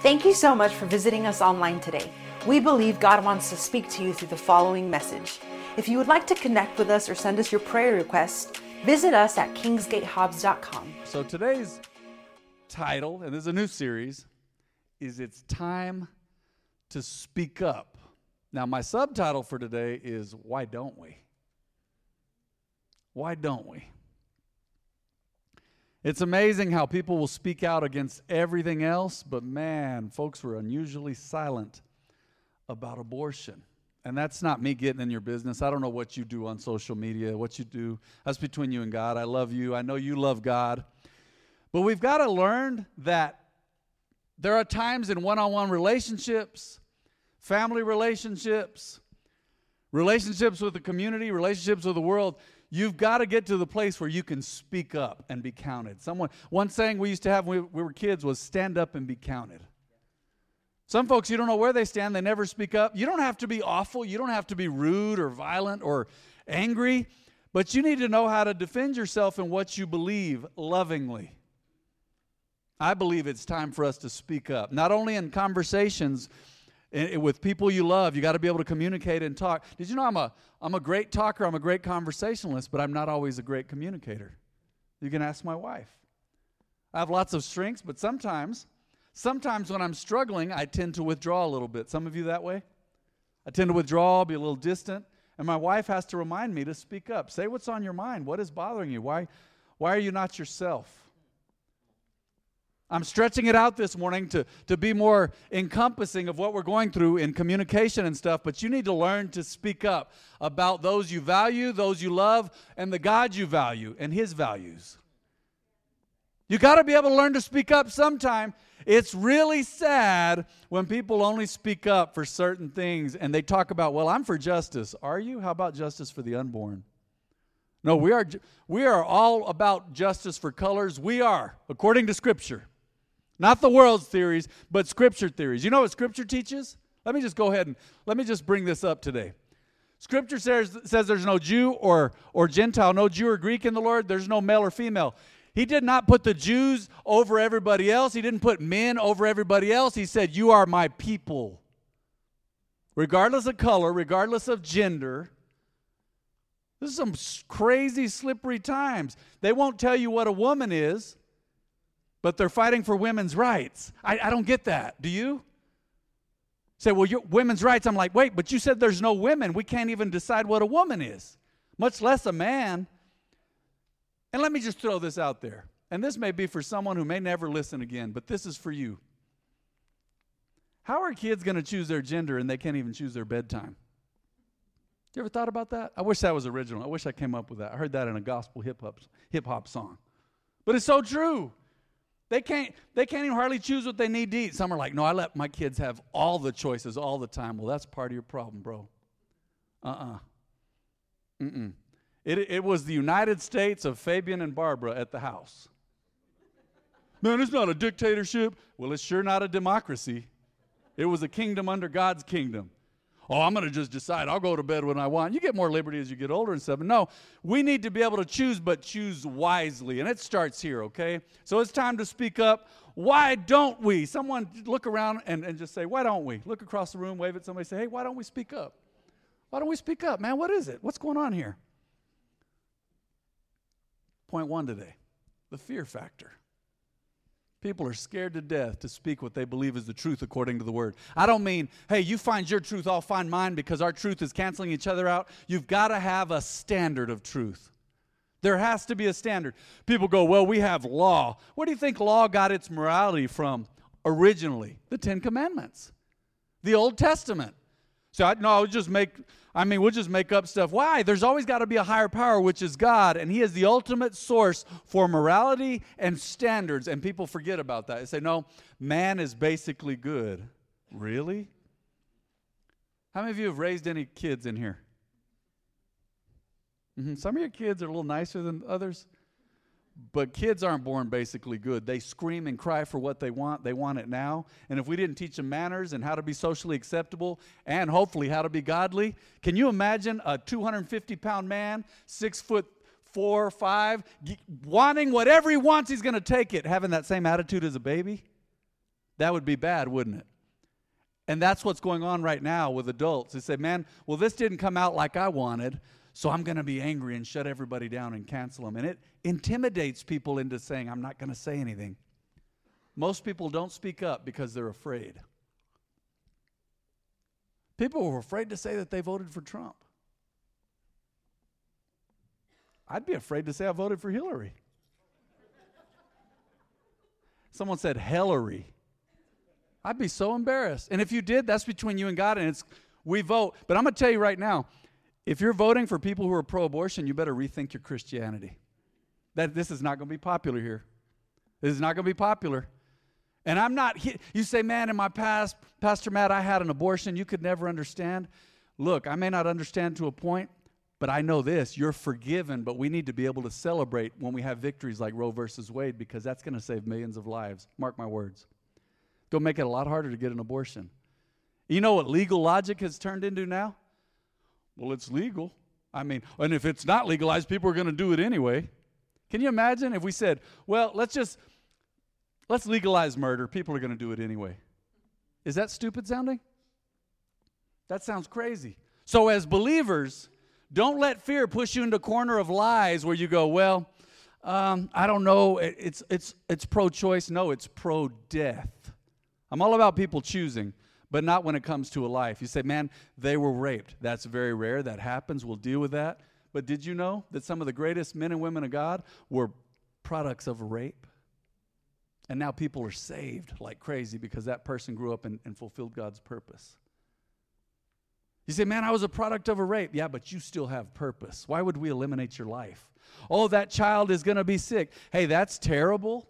Thank you so much for visiting us online today. We believe God wants to speak to you through the following message. If you would like to connect with us or send us your prayer request, visit us at kingsgatehobbs.com. So today's title, and this is a new series, is It's Time to Speak Up. Now, my subtitle for today is Why Don't We? Why don't we? It's amazing how people will speak out against everything else, but man, folks were unusually silent about abortion. And that's not me getting in your business. I don't know what you do on social media, what you do. That's between you and God. I love you. I know you love God. But we've got to learn that there are times in one on one relationships, family relationships, relationships with the community, relationships with the world, you've got to get to the place where you can speak up and be counted. Someone, one saying we used to have when we, we were kids was stand up and be counted. Some folks, you don't know where they stand, they never speak up. You don't have to be awful, you don't have to be rude or violent or angry, but you need to know how to defend yourself in what you believe lovingly. I believe it's time for us to speak up, not only in conversations with people you love. You got to be able to communicate and talk. Did you know I'm a, I'm a great talker, I'm a great conversationalist, but I'm not always a great communicator? You can ask my wife. I have lots of strengths, but sometimes, sometimes when I'm struggling, I tend to withdraw a little bit. Some of you that way? I tend to withdraw, be a little distant, and my wife has to remind me to speak up. Say what's on your mind. What is bothering you? Why, why are you not yourself? I'm stretching it out this morning to, to be more encompassing of what we're going through in communication and stuff, but you need to learn to speak up about those you value, those you love, and the God you value and His values. You got to be able to learn to speak up sometime. It's really sad when people only speak up for certain things and they talk about, well, I'm for justice. Are you? How about justice for the unborn? No, we are, we are all about justice for colors. We are, according to Scripture. Not the world's theories, but scripture theories. You know what scripture teaches? Let me just go ahead and let me just bring this up today. Scripture says, says there's no Jew or, or Gentile, no Jew or Greek in the Lord, there's no male or female. He did not put the Jews over everybody else, He didn't put men over everybody else. He said, You are my people. Regardless of color, regardless of gender, this is some crazy, slippery times. They won't tell you what a woman is but they're fighting for women's rights. I, I don't get that. Do you? Say, well, women's rights. I'm like, wait, but you said there's no women. We can't even decide what a woman is, much less a man. And let me just throw this out there. And this may be for someone who may never listen again, but this is for you. How are kids going to choose their gender and they can't even choose their bedtime? You ever thought about that? I wish that was original. I wish I came up with that. I heard that in a gospel hip hop hip hop song. But it's so true. They can't, they can't even hardly choose what they need to eat. Some are like, no, I let my kids have all the choices all the time. Well, that's part of your problem, bro. Uh uh-uh. uh. Mm-mm. It, it was the United States of Fabian and Barbara at the house. Man, it's not a dictatorship. Well, it's sure not a democracy. It was a kingdom under God's kingdom oh, I'm going to just decide I'll go to bed when I want. You get more liberty as you get older and stuff. No, we need to be able to choose, but choose wisely. And it starts here, okay? So it's time to speak up. Why don't we? Someone look around and, and just say, why don't we? Look across the room, wave at somebody, say, hey, why don't we speak up? Why don't we speak up, man? What is it? What's going on here? Point one today the fear factor. People are scared to death to speak what they believe is the truth according to the word. I don't mean, hey, you find your truth, I'll find mine because our truth is canceling each other out. You've got to have a standard of truth. There has to be a standard. People go, well, we have law. Where do you think law got its morality from originally? The Ten Commandments, the Old Testament. So I, no, I would just make I mean, we'll just make up stuff. Why? There's always got to be a higher power, which is God, and He is the ultimate source for morality and standards. And people forget about that. They say, no, man is basically good. Really? How many of you have raised any kids in here? Mm-hmm. Some of your kids are a little nicer than others. But kids aren't born basically good. They scream and cry for what they want. They want it now. And if we didn't teach them manners and how to be socially acceptable and hopefully how to be godly, can you imagine a 250 pound man, six foot four, five, wanting whatever he wants, he's going to take it, having that same attitude as a baby? That would be bad, wouldn't it? And that's what's going on right now with adults. They say, man, well, this didn't come out like I wanted, so I'm going to be angry and shut everybody down and cancel them. And it intimidates people into saying, I'm not going to say anything. Most people don't speak up because they're afraid. People were afraid to say that they voted for Trump. I'd be afraid to say I voted for Hillary. Someone said Hillary. I'd be so embarrassed. And if you did, that's between you and God, and it's we vote. But I'm going to tell you right now, if you're voting for people who are pro-abortion, you better rethink your Christianity. That this is not going to be popular here. This is not going to be popular. And I'm not, you say, man, in my past, Pastor Matt, I had an abortion you could never understand. Look, I may not understand to a point, but I know this you're forgiven, but we need to be able to celebrate when we have victories like Roe versus Wade because that's going to save millions of lives. Mark my words. Go make it a lot harder to get an abortion. You know what legal logic has turned into now? Well, it's legal. I mean, and if it's not legalized, people are going to do it anyway. Can you imagine if we said, well, let's just let's legalize murder. People are going to do it anyway. Is that stupid sounding? That sounds crazy. So as believers, don't let fear push you into a corner of lies where you go, well, um, I don't know, it's, it's, it's pro choice. No, it's pro death. I'm all about people choosing, but not when it comes to a life. You say, man, they were raped. That's very rare. That happens. We'll deal with that. But did you know that some of the greatest men and women of God were products of rape? And now people are saved like crazy because that person grew up and, and fulfilled God's purpose. You say, man, I was a product of a rape. Yeah, but you still have purpose. Why would we eliminate your life? Oh, that child is going to be sick. Hey, that's terrible.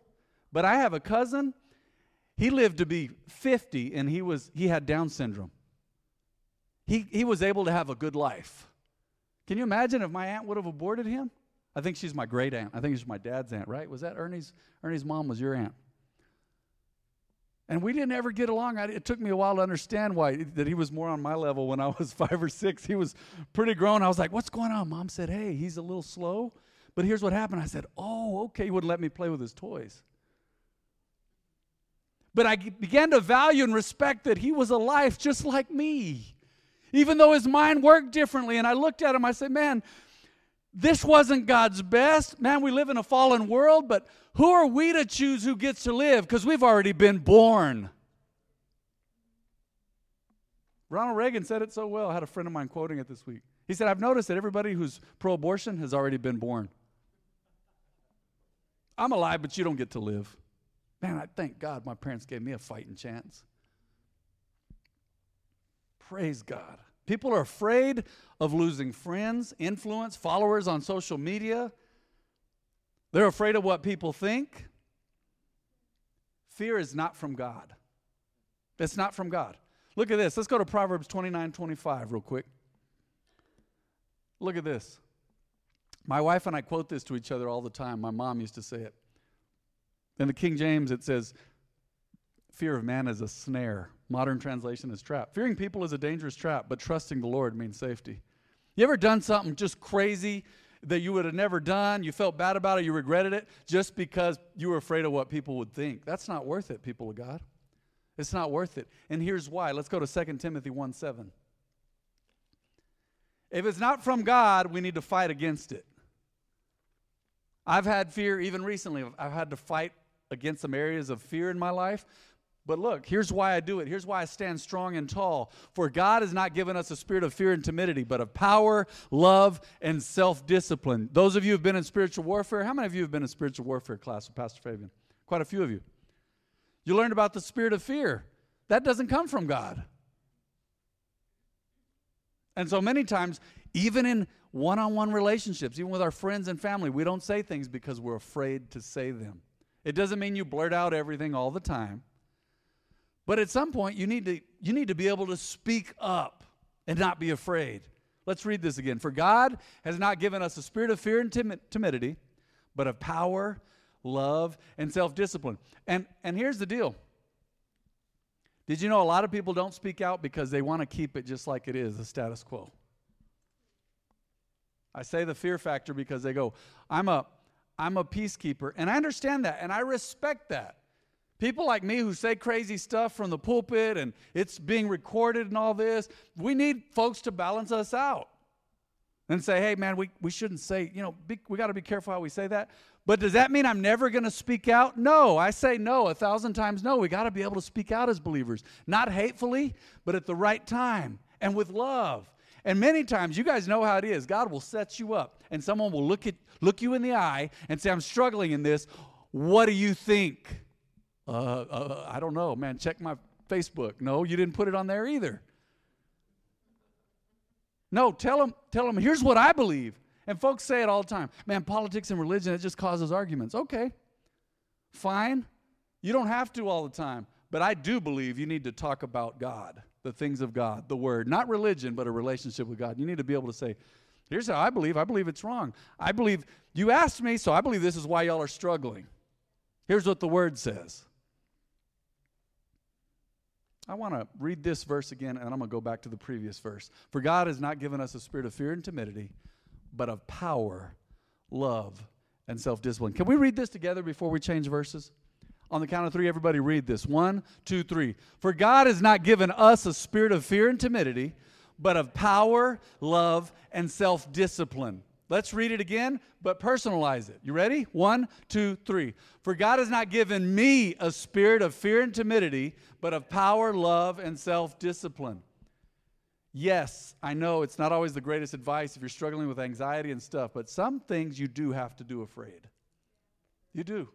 But I have a cousin. He lived to be 50 and he was he had down syndrome. He he was able to have a good life. Can you imagine if my aunt would have aborted him? I think she's my great aunt. I think she's my dad's aunt, right? Was that Ernie's Ernie's mom was your aunt? And we didn't ever get along. I, it took me a while to understand why that he was more on my level when I was five or six. He was pretty grown. I was like, "What's going on?" Mom said, "Hey, he's a little slow." But here's what happened. I said, "Oh, okay." He wouldn't let me play with his toys. But I began to value and respect that he was a life just like me, even though his mind worked differently. And I looked at him. I said, "Man, this wasn't God's best. Man, we live in a fallen world, but who are we to choose who gets to live? Because we've already been born. Ronald Reagan said it so well. I had a friend of mine quoting it this week. He said, I've noticed that everybody who's pro abortion has already been born. I'm alive, but you don't get to live. Man, I thank God my parents gave me a fighting chance. Praise God. People are afraid of losing friends, influence, followers on social media. They're afraid of what people think. Fear is not from God. It's not from God. Look at this. Let's go to Proverbs 29 25 real quick. Look at this. My wife and I quote this to each other all the time. My mom used to say it. In the King James, it says, Fear of man is a snare. Modern translation is trap. Fearing people is a dangerous trap, but trusting the Lord means safety. You ever done something just crazy that you would have never done? You felt bad about it, you regretted it just because you were afraid of what people would think. That's not worth it, people of God. It's not worth it. And here's why. Let's go to 2 Timothy 1 7. If it's not from God, we need to fight against it. I've had fear even recently. I've had to fight against some areas of fear in my life but look, here's why I do it. Here's why I stand strong and tall. For God has not given us a spirit of fear and timidity, but of power, love, and self discipline. Those of you who've been in spiritual warfare, how many of you have been in spiritual warfare class with Pastor Fabian? Quite a few of you. You learned about the spirit of fear. That doesn't come from God. And so many times, even in one on one relationships, even with our friends and family, we don't say things because we're afraid to say them. It doesn't mean you blurt out everything all the time. But at some point, you need to, you need to be able to speak up and not be afraid. Let's read this again. For God has not given us a spirit of fear and timidity, but of power, love, and self discipline. And, and here's the deal Did you know a lot of people don't speak out because they want to keep it just like it is, the status quo? I say the fear factor because they go, I'm a, I'm a peacekeeper. And I understand that and I respect that. People like me who say crazy stuff from the pulpit and it's being recorded and all this, we need folks to balance us out and say, hey, man, we, we shouldn't say, you know, be, we got to be careful how we say that. But does that mean I'm never going to speak out? No, I say no a thousand times no. We got to be able to speak out as believers, not hatefully, but at the right time and with love. And many times, you guys know how it is. God will set you up, and someone will look at look you in the eye and say, "I'm struggling in this. What do you think?" Uh, uh, I don't know, man. Check my Facebook. No, you didn't put it on there either. No, tell them. Tell them. Here's what I believe. And folks say it all the time. Man, politics and religion it just causes arguments. Okay, fine. You don't have to all the time, but I do believe you need to talk about God the things of God, the Word, not religion, but a relationship with God. You need to be able to say, Here's how I believe. I believe it's wrong. I believe you asked me, so I believe this is why y'all are struggling. Here's what the Word says. I want to read this verse again, and I'm going to go back to the previous verse. For God has not given us a spirit of fear and timidity, but of power, love, and self discipline. Can we read this together before we change verses? On the count of three, everybody read this. One, two, three. For God has not given us a spirit of fear and timidity, but of power, love, and self discipline. Let's read it again, but personalize it. You ready? One, two, three. For God has not given me a spirit of fear and timidity, but of power, love, and self discipline. Yes, I know it's not always the greatest advice if you're struggling with anxiety and stuff, but some things you do have to do afraid. You do.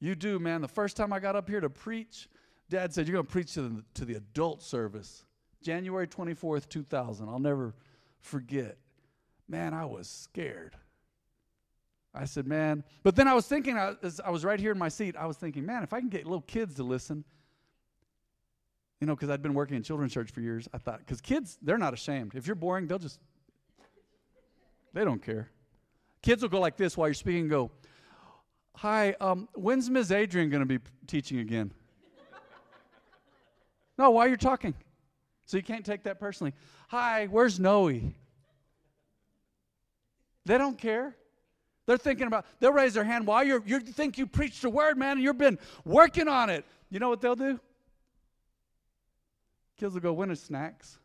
You do, man. The first time I got up here to preach, Dad said, You're going to preach to the, to the adult service. January 24th, 2000. I'll never forget. Man, I was scared. I said, Man. But then I was thinking, as I was right here in my seat, I was thinking, Man, if I can get little kids to listen, you know, because I'd been working in children's church for years, I thought, because kids, they're not ashamed. If you're boring, they'll just, they don't care. Kids will go like this while you're speaking and go, Hi, um, when's Ms. Adrian going to be teaching again? no, while you're talking. So you can't take that personally. Hi, where's Noe? They don't care. They're thinking about, they'll raise their hand while you're, you think you preached a word, man, and you've been working on it. You know what they'll do? Kids will go, when is snacks?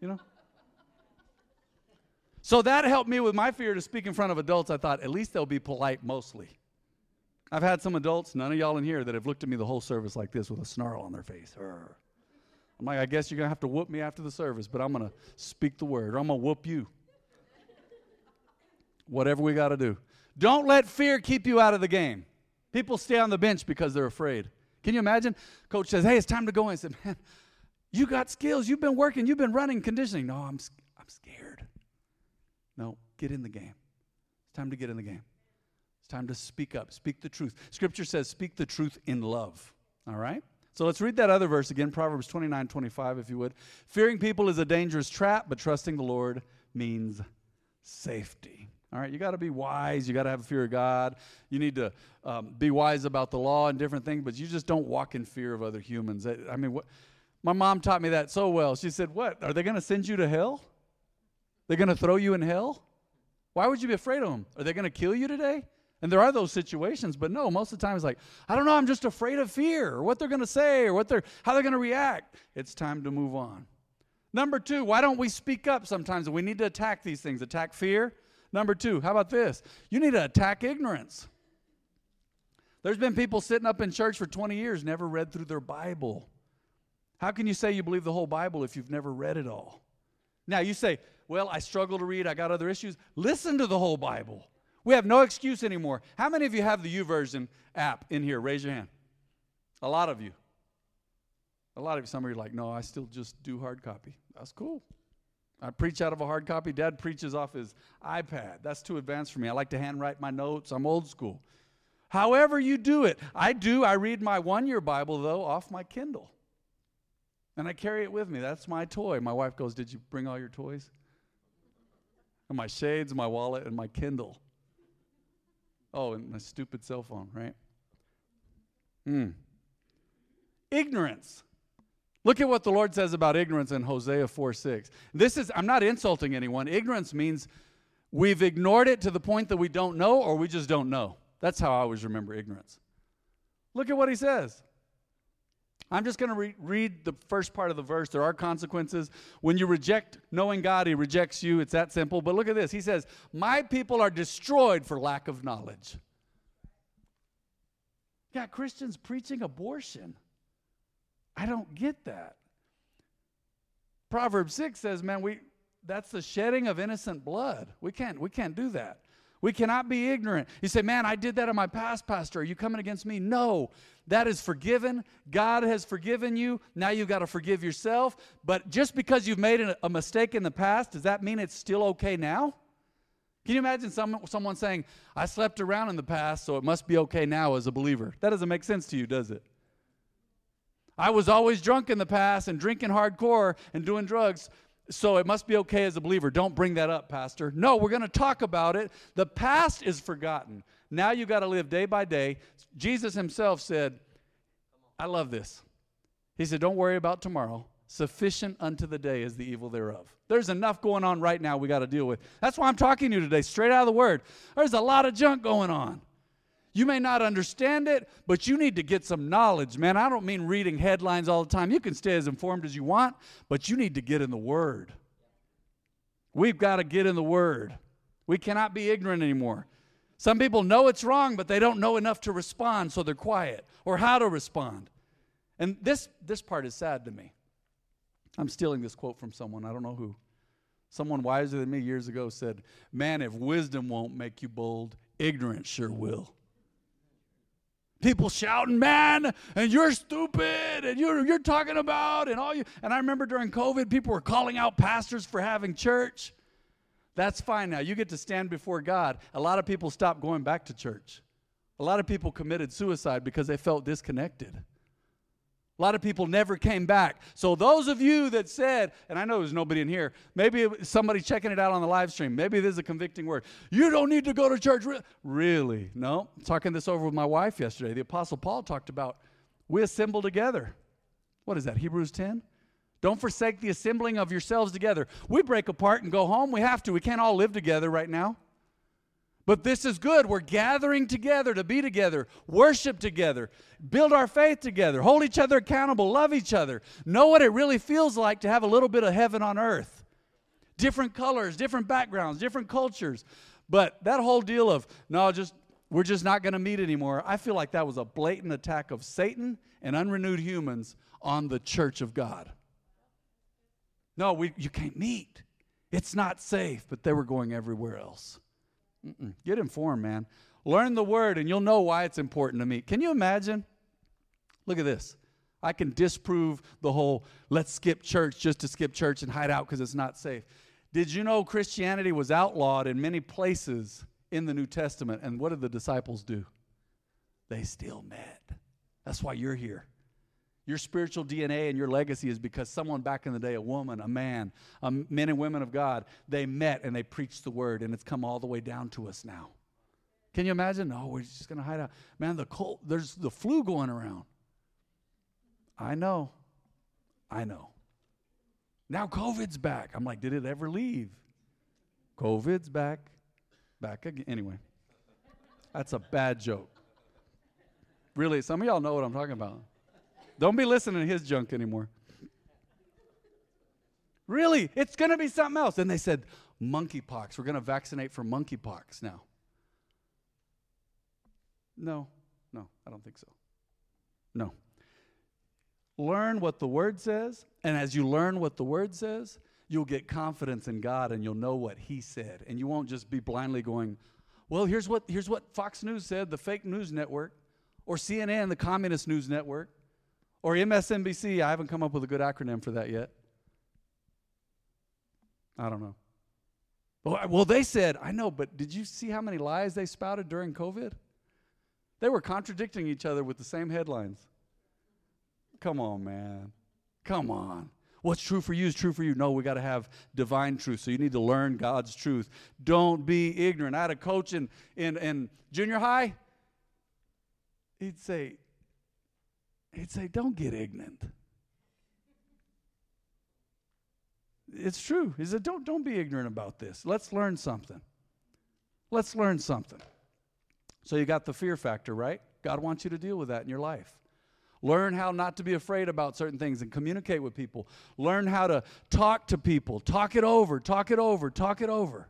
You know? so that helped me with my fear to speak in front of adults. I thought, at least they'll be polite mostly. I've had some adults, none of y'all in here, that have looked at me the whole service like this with a snarl on their face. Urgh. I'm like, I guess you're going to have to whoop me after the service, but I'm going to speak the word, or I'm going to whoop you. Whatever we got to do. Don't let fear keep you out of the game. People stay on the bench because they're afraid. Can you imagine? Coach says, Hey, it's time to go in. I said, Man, you got skills. You've been working. You've been running, conditioning. No, I'm, I'm scared. No, get in the game. It's time to get in the game time to speak up, speak the truth. Scripture says, speak the truth in love. All right? So let's read that other verse again, Proverbs 29 25, if you would. Fearing people is a dangerous trap, but trusting the Lord means safety. All right, you got to be wise. You got to have a fear of God. You need to um, be wise about the law and different things, but you just don't walk in fear of other humans. I mean, what, my mom taught me that so well. She said, What? Are they going to send you to hell? They're going to throw you in hell? Why would you be afraid of them? Are they going to kill you today? And there are those situations, but no, most of the time it's like, I don't know, I'm just afraid of fear or what they're going to say or what they're how they're going to react. It's time to move on. Number 2, why don't we speak up sometimes? We need to attack these things, attack fear. Number 2, how about this? You need to attack ignorance. There's been people sitting up in church for 20 years never read through their Bible. How can you say you believe the whole Bible if you've never read it all? Now you say, "Well, I struggle to read, I got other issues." Listen to the whole Bible. We have no excuse anymore. How many of you have the YouVersion app in here? Raise your hand. A lot of you. A lot of you. Some of you are like, no, I still just do hard copy. That's cool. I preach out of a hard copy. Dad preaches off his iPad. That's too advanced for me. I like to handwrite my notes. I'm old school. However, you do it. I do. I read my one year Bible, though, off my Kindle. And I carry it with me. That's my toy. My wife goes, Did you bring all your toys? And my shades, my wallet, and my Kindle. Oh, and my stupid cell phone, right? Hmm. Ignorance. Look at what the Lord says about ignorance in Hosea 4 6. This is, I'm not insulting anyone. Ignorance means we've ignored it to the point that we don't know or we just don't know. That's how I always remember ignorance. Look at what he says. I'm just going to re- read the first part of the verse. There are consequences. When you reject knowing God, He rejects you. It's that simple. But look at this. He says, My people are destroyed for lack of knowledge. Yeah, Christians preaching abortion. I don't get that. Proverbs 6 says, man, we that's the shedding of innocent blood. We can't we can't do that. We cannot be ignorant. You say, Man, I did that in my past, Pastor. Are you coming against me? No. That is forgiven. God has forgiven you. Now you've got to forgive yourself. But just because you've made a mistake in the past, does that mean it's still okay now? Can you imagine some, someone saying, I slept around in the past, so it must be okay now as a believer? That doesn't make sense to you, does it? I was always drunk in the past and drinking hardcore and doing drugs, so it must be okay as a believer. Don't bring that up, Pastor. No, we're going to talk about it. The past is forgotten. Now you got to live day by day. Jesus himself said, I love this. He said, Don't worry about tomorrow. Sufficient unto the day is the evil thereof. There's enough going on right now we got to deal with. That's why I'm talking to you today, straight out of the word. There's a lot of junk going on. You may not understand it, but you need to get some knowledge, man. I don't mean reading headlines all the time. You can stay as informed as you want, but you need to get in the Word. We've got to get in the Word. We cannot be ignorant anymore. Some people know it's wrong, but they don't know enough to respond, so they're quiet or how to respond. And this, this part is sad to me. I'm stealing this quote from someone, I don't know who. Someone wiser than me years ago said, Man, if wisdom won't make you bold, ignorance sure will people shouting, man, and you're stupid, and you're, you're talking about, and all you. And I remember during COVID, people were calling out pastors for having church. That's fine now. You get to stand before God. A lot of people stopped going back to church. A lot of people committed suicide because they felt disconnected. A lot of people never came back. So, those of you that said, and I know there's nobody in here, maybe somebody checking it out on the live stream, maybe this is a convicting word. You don't need to go to church. Really? No. Talking this over with my wife yesterday. The Apostle Paul talked about we assemble together. What is that? Hebrews 10? Don't forsake the assembling of yourselves together. We break apart and go home. We have to. We can't all live together right now. But this is good. We're gathering together to be together, worship together, build our faith together, hold each other accountable, love each other, know what it really feels like to have a little bit of heaven on earth. Different colors, different backgrounds, different cultures. But that whole deal of, no, just we're just not going to meet anymore. I feel like that was a blatant attack of Satan and unrenewed humans on the church of God. No, we, you can't meet. It's not safe, but they were going everywhere else. Mm-mm. Get informed, man. Learn the word, and you'll know why it's important to me. Can you imagine? Look at this. I can disprove the whole let's skip church just to skip church and hide out because it's not safe. Did you know Christianity was outlawed in many places in the New Testament? And what did the disciples do? They still met. That's why you're here. Your spiritual DNA and your legacy is because someone back in the day, a woman, a man, a men and women of God, they met and they preached the word, and it's come all the way down to us now. Can you imagine? No, we're just going to hide out. Man, the cold, there's the flu going around. I know. I know. Now COVID's back. I'm like, did it ever leave? COVID's back. Back again. Anyway, that's a bad joke. Really, some of y'all know what I'm talking about. Don't be listening to his junk anymore. Really, it's going to be something else. And they said, monkeypox. We're going to vaccinate for monkeypox now. No, no, I don't think so. No. Learn what the Word says, and as you learn what the Word says, you'll get confidence in God and you'll know what He said. And you won't just be blindly going, well, here's what, here's what Fox News said, the fake news network, or CNN, the communist news network. Or MSNBC, I haven't come up with a good acronym for that yet. I don't know. Well, they said, I know, but did you see how many lies they spouted during COVID? They were contradicting each other with the same headlines. Come on, man. Come on. What's true for you is true for you. No, we got to have divine truth. So you need to learn God's truth. Don't be ignorant. I had a coach in, in, in junior high. He'd say, He'd say, Don't get ignorant. It's true. He said, don't, don't be ignorant about this. Let's learn something. Let's learn something. So you got the fear factor, right? God wants you to deal with that in your life. Learn how not to be afraid about certain things and communicate with people. Learn how to talk to people. Talk it over, talk it over, talk it over.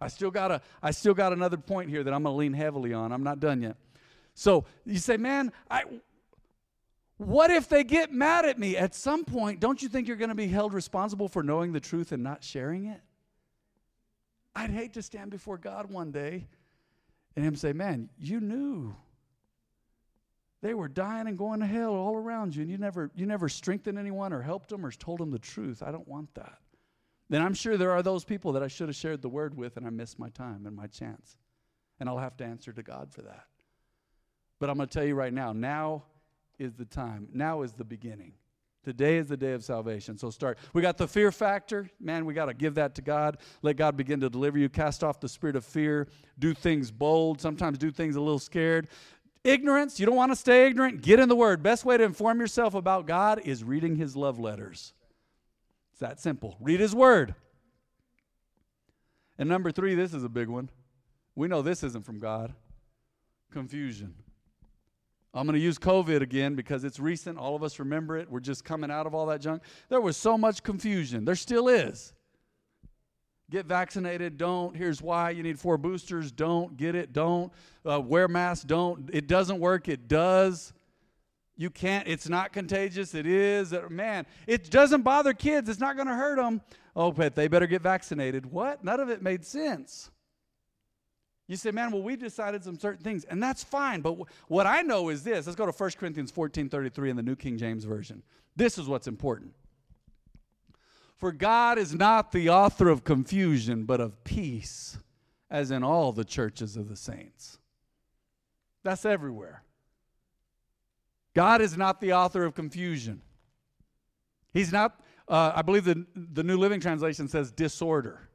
I still got a I still got another point here that I'm going to lean heavily on. I'm not done yet. So, you say, "Man, I what if they get mad at me at some point? Don't you think you're going to be held responsible for knowing the truth and not sharing it? I'd hate to stand before God one day and Him say, Man, you knew. They were dying and going to hell all around you, and you never, you never strengthened anyone or helped them or told them the truth. I don't want that. Then I'm sure there are those people that I should have shared the word with, and I missed my time and my chance. And I'll have to answer to God for that. But I'm going to tell you right now, now is the time. Now is the beginning. Today is the day of salvation. So start. We got the fear factor. Man, we got to give that to God. Let God begin to deliver you. Cast off the spirit of fear. Do things bold. Sometimes do things a little scared. Ignorance. You don't want to stay ignorant. Get in the Word. Best way to inform yourself about God is reading His love letters. It's that simple. Read His Word. And number three, this is a big one. We know this isn't from God confusion. I'm going to use COVID again because it's recent. All of us remember it. We're just coming out of all that junk. There was so much confusion. There still is. Get vaccinated, don't. Here's why. You need four boosters, don't. Get it, don't. Uh, wear masks, don't. It doesn't work, it does. You can't, it's not contagious, it is. Uh, man, it doesn't bother kids, it's not going to hurt them. Oh, but they better get vaccinated. What? None of it made sense. You say, man, well, we've decided some certain things, and that's fine. But w- what I know is this. Let's go to 1 Corinthians 14 33 in the New King James Version. This is what's important. For God is not the author of confusion, but of peace, as in all the churches of the saints. That's everywhere. God is not the author of confusion. He's not, uh, I believe the, the New Living Translation says disorder.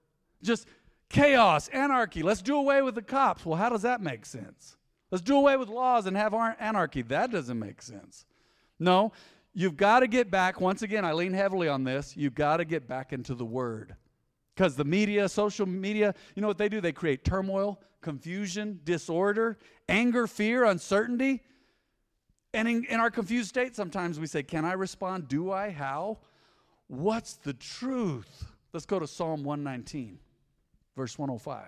Just chaos, anarchy. Let's do away with the cops. Well, how does that make sense? Let's do away with laws and have anarchy. That doesn't make sense. No, you've got to get back. Once again, I lean heavily on this. You've got to get back into the Word. Because the media, social media, you know what they do? They create turmoil, confusion, disorder, anger, fear, uncertainty. And in, in our confused state, sometimes we say, Can I respond? Do I? How? What's the truth? Let's go to Psalm 119 verse 105.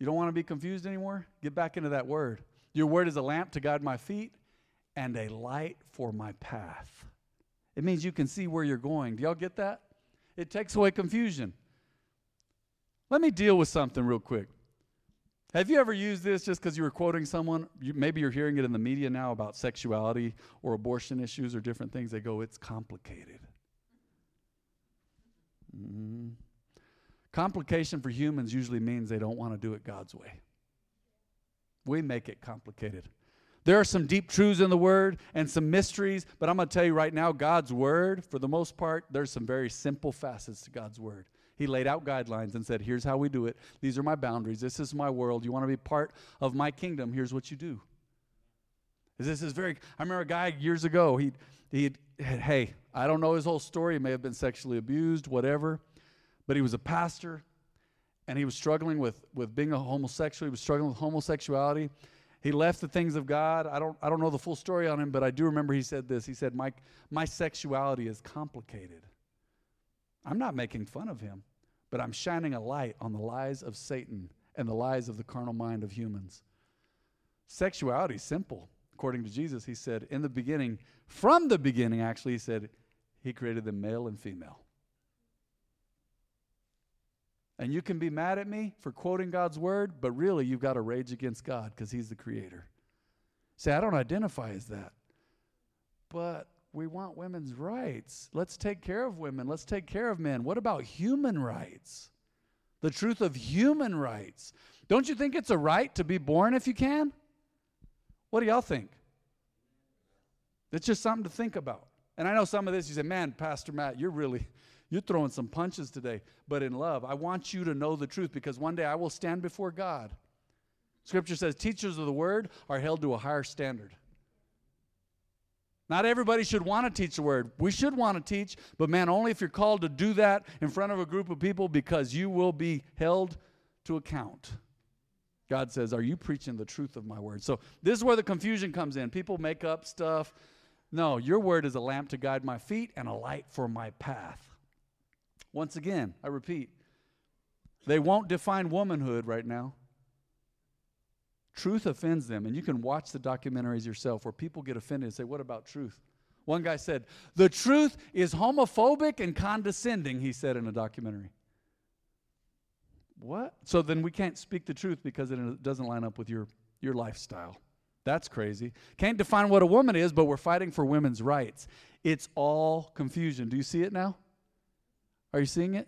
You don't want to be confused anymore? Get back into that word. Your word is a lamp to guide my feet and a light for my path. It means you can see where you're going. Do y'all get that? It takes away confusion. Let me deal with something real quick. Have you ever used this just because you were quoting someone? You, maybe you're hearing it in the media now about sexuality or abortion issues or different things. They go, it's complicated. Mm-hmm. Complication for humans usually means they don't want to do it God's way. We make it complicated. There are some deep truths in the Word and some mysteries, but I'm going to tell you right now God's Word, for the most part, there's some very simple facets to God's Word. He laid out guidelines and said, Here's how we do it. These are my boundaries. This is my world. You want to be part of my kingdom? Here's what you do. This is very, I remember a guy years ago, he, he hey, I don't know his whole story. He may have been sexually abused, whatever, but he was a pastor and he was struggling with, with being a homosexual. He was struggling with homosexuality. He left the things of God. I don't, I don't know the full story on him, but I do remember he said this. He said, my, my sexuality is complicated. I'm not making fun of him, but I'm shining a light on the lies of Satan and the lies of the carnal mind of humans. Sexuality is simple according to Jesus, he said, in the beginning, from the beginning, actually, he said, he created them male and female. And you can be mad at me for quoting God's word, but really you've got to rage against God because he's the creator. Say, I don't identify as that. But we want women's rights. Let's take care of women. Let's take care of men. What about human rights? The truth of human rights. Don't you think it's a right to be born if you can? What do y'all think? It's just something to think about. And I know some of this, you say, man, Pastor Matt, you're really, you're throwing some punches today. But in love, I want you to know the truth because one day I will stand before God. Scripture says teachers of the word are held to a higher standard. Not everybody should want to teach the word. We should want to teach, but man, only if you're called to do that in front of a group of people because you will be held to account. God says, Are you preaching the truth of my word? So this is where the confusion comes in. People make up stuff. No, your word is a lamp to guide my feet and a light for my path. Once again, I repeat, they won't define womanhood right now. Truth offends them, and you can watch the documentaries yourself where people get offended and say, What about truth? One guy said, The truth is homophobic and condescending, he said in a documentary. What? So then we can't speak the truth because it doesn't line up with your, your lifestyle. That's crazy. Can't define what a woman is, but we're fighting for women's rights. It's all confusion. Do you see it now? Are you seeing it?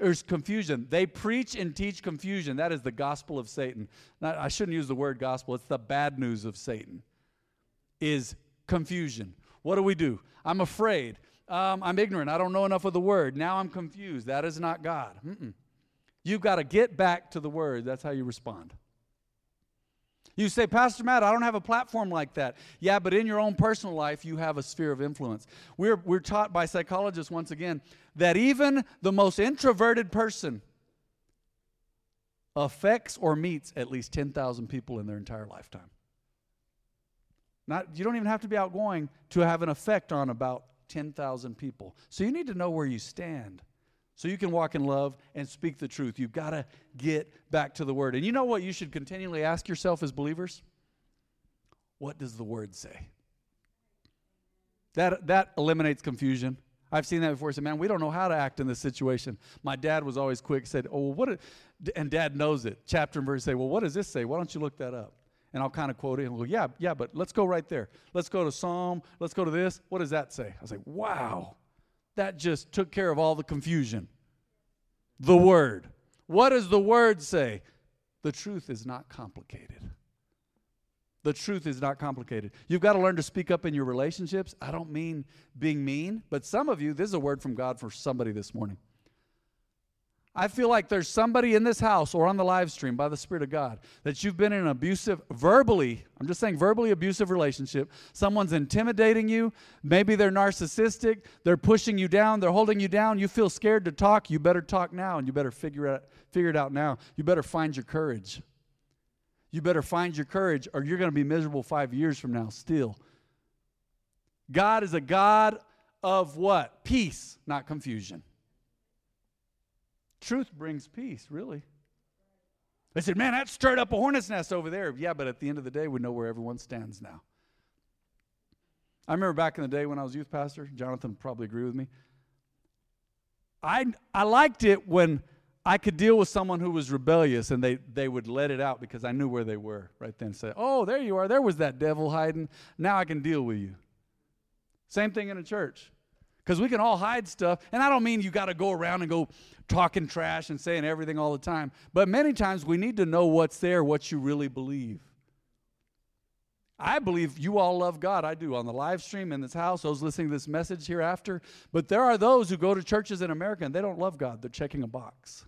There's confusion. They preach and teach confusion. That is the gospel of Satan. Not, I shouldn't use the word gospel. It's the bad news of Satan. Is confusion. What do we do? I'm afraid. Um, I'm ignorant. I don't know enough of the word. Now I'm confused. That is not God. Mm-mm. You've got to get back to the word. That's how you respond. You say, Pastor Matt, I don't have a platform like that. Yeah, but in your own personal life, you have a sphere of influence. We're, we're taught by psychologists, once again, that even the most introverted person affects or meets at least 10,000 people in their entire lifetime. Not, you don't even have to be outgoing to have an effect on about 10,000 people. So you need to know where you stand so you can walk in love and speak the truth. You've got to get back to the Word. And you know what you should continually ask yourself as believers? What does the Word say? That, that eliminates confusion. I've seen that before. I said, man, we don't know how to act in this situation. My dad was always quick, said, oh, what? and dad knows it. Chapter and verse say, well, what does this say? Why don't you look that up? And I'll kind of quote it and go, yeah, yeah, but let's go right there. Let's go to Psalm. Let's go to this. What does that say? I was like, wow, that just took care of all the confusion. The Word. What does the Word say? The truth is not complicated. The truth is not complicated. You've got to learn to speak up in your relationships. I don't mean being mean, but some of you, this is a word from God for somebody this morning. I feel like there's somebody in this house or on the live stream by the Spirit of God that you've been in an abusive, verbally, I'm just saying verbally abusive relationship. Someone's intimidating you. Maybe they're narcissistic. They're pushing you down. They're holding you down. You feel scared to talk. You better talk now and you better figure it, figure it out now. You better find your courage. You better find your courage or you're going to be miserable five years from now still. God is a God of what? Peace, not confusion. Truth brings peace, really. They said, man, that stirred up a hornet's nest over there. Yeah, but at the end of the day, we know where everyone stands now. I remember back in the day when I was youth pastor, Jonathan probably agree with me. I, I liked it when I could deal with someone who was rebellious and they, they would let it out because I knew where they were right then. Say, oh, there you are. There was that devil hiding. Now I can deal with you. Same thing in a church. Because we can all hide stuff. And I don't mean you got to go around and go talking trash and saying everything all the time. But many times we need to know what's there, what you really believe. I believe you all love God. I do on the live stream in this house, those listening to this message hereafter. But there are those who go to churches in America and they don't love God. They're checking a box.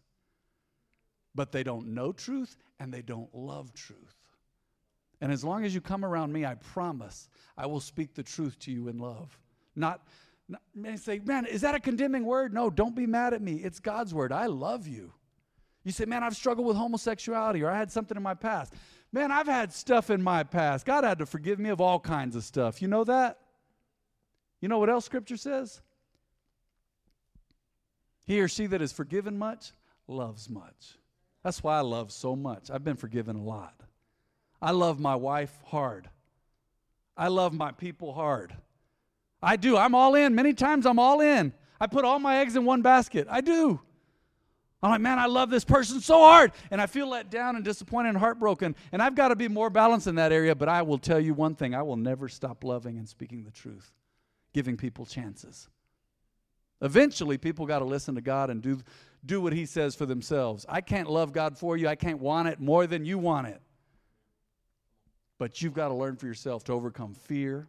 But they don't know truth and they don't love truth. And as long as you come around me, I promise I will speak the truth to you in love. Not and say, man, is that a condemning word? No, don't be mad at me. It's God's word. I love you. You say, man, I've struggled with homosexuality or I had something in my past. Man, I've had stuff in my past. God had to forgive me of all kinds of stuff. You know that? You know what else Scripture says? He or she that is forgiven much loves much. That's why I love so much. I've been forgiven a lot. I love my wife hard. I love my people hard. I do. I'm all in. Many times I'm all in. I put all my eggs in one basket. I do. I'm like, man, I love this person so hard. And I feel let down and disappointed and heartbroken. And I've got to be more balanced in that area. But I will tell you one thing I will never stop loving and speaking the truth, giving people chances. Eventually, people got to listen to God and do, do what He says for themselves. I can't love God for you. I can't want it more than you want it. But you've got to learn for yourself to overcome fear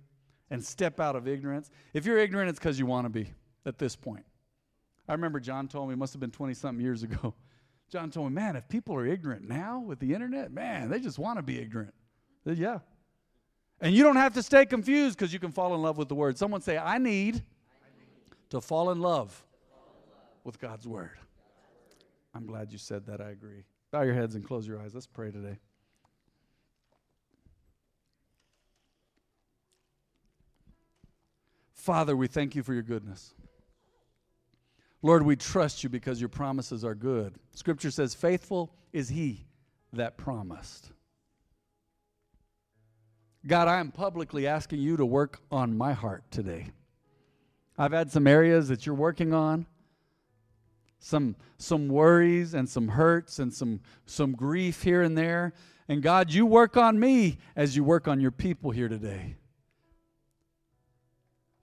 and step out of ignorance. If you're ignorant, it's because you want to be at this point. I remember John told me, must have been 20 something years ago. John told me, man, if people are ignorant now with the internet, man, they just want to be ignorant. Said, yeah. And you don't have to stay confused because you can fall in love with the word. Someone say, I need to fall in love with God's word. I'm glad you said that. I agree. Bow your heads and close your eyes. Let's pray today. Father, we thank you for your goodness. Lord, we trust you because your promises are good. Scripture says, Faithful is he that promised. God, I am publicly asking you to work on my heart today. I've had some areas that you're working on, some, some worries and some hurts and some, some grief here and there. And God, you work on me as you work on your people here today.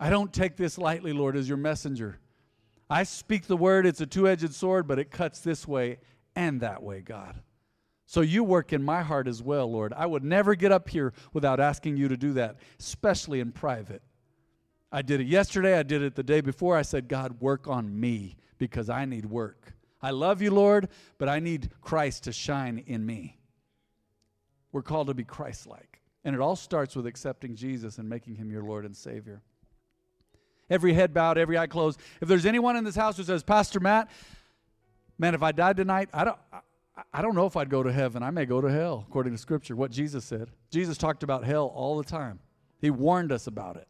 I don't take this lightly, Lord, as your messenger. I speak the word, it's a two edged sword, but it cuts this way and that way, God. So you work in my heart as well, Lord. I would never get up here without asking you to do that, especially in private. I did it yesterday, I did it the day before. I said, God, work on me because I need work. I love you, Lord, but I need Christ to shine in me. We're called to be Christ like. And it all starts with accepting Jesus and making him your Lord and Savior every head bowed, every eye closed. If there's anyone in this house who says, Pastor Matt, man, if I died tonight, I don't. I don't know if I'd go to heaven. I may go to hell, according to Scripture, what Jesus said. Jesus talked about hell all the time, He warned us about it.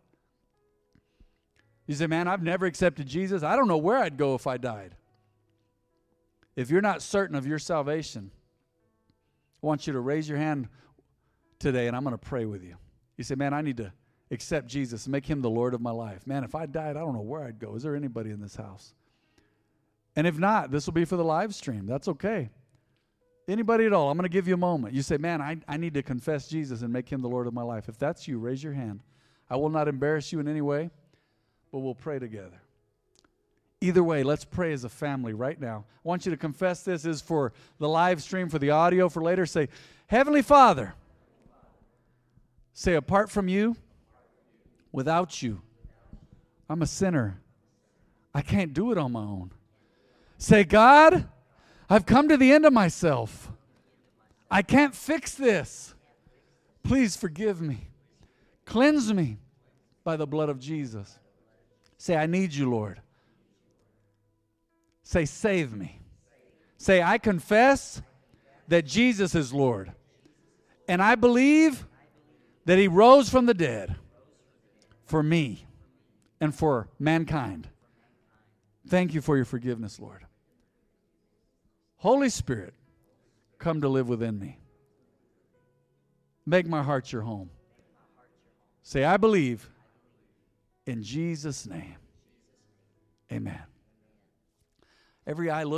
You say, Man, I've never accepted Jesus. I don't know where I'd go if I died. If you're not certain of your salvation, I want you to raise your hand today and I'm going to pray with you. You say, Man, I need to accept Jesus make him the Lord of my life. Man, if I died, I don't know where I'd go. Is there anybody in this house? And if not, this will be for the live stream. That's okay. Anybody at all, I'm going to give you a moment. You say, Man, I, I need to confess Jesus and make him the Lord of my life. If that's you, raise your hand. I will not embarrass you in any way, but we'll pray together. Either way, let's pray as a family right now. I want you to confess this is for the live stream, for the audio, for later. Say, Heavenly Father, say, apart from you, without you. I'm a sinner. I can't do it on my own. Say, God, I've come to the end of myself. I can't fix this. Please forgive me. Cleanse me by the blood of Jesus. Say, I need you, Lord. Say, save me. Say, I confess that Jesus is Lord. And I believe that he rose from the dead for me and for mankind. Thank you for your forgiveness, Lord. Holy Spirit, come to live within me. Make my heart your home. Say, I believe in Jesus' name. Amen. Every eye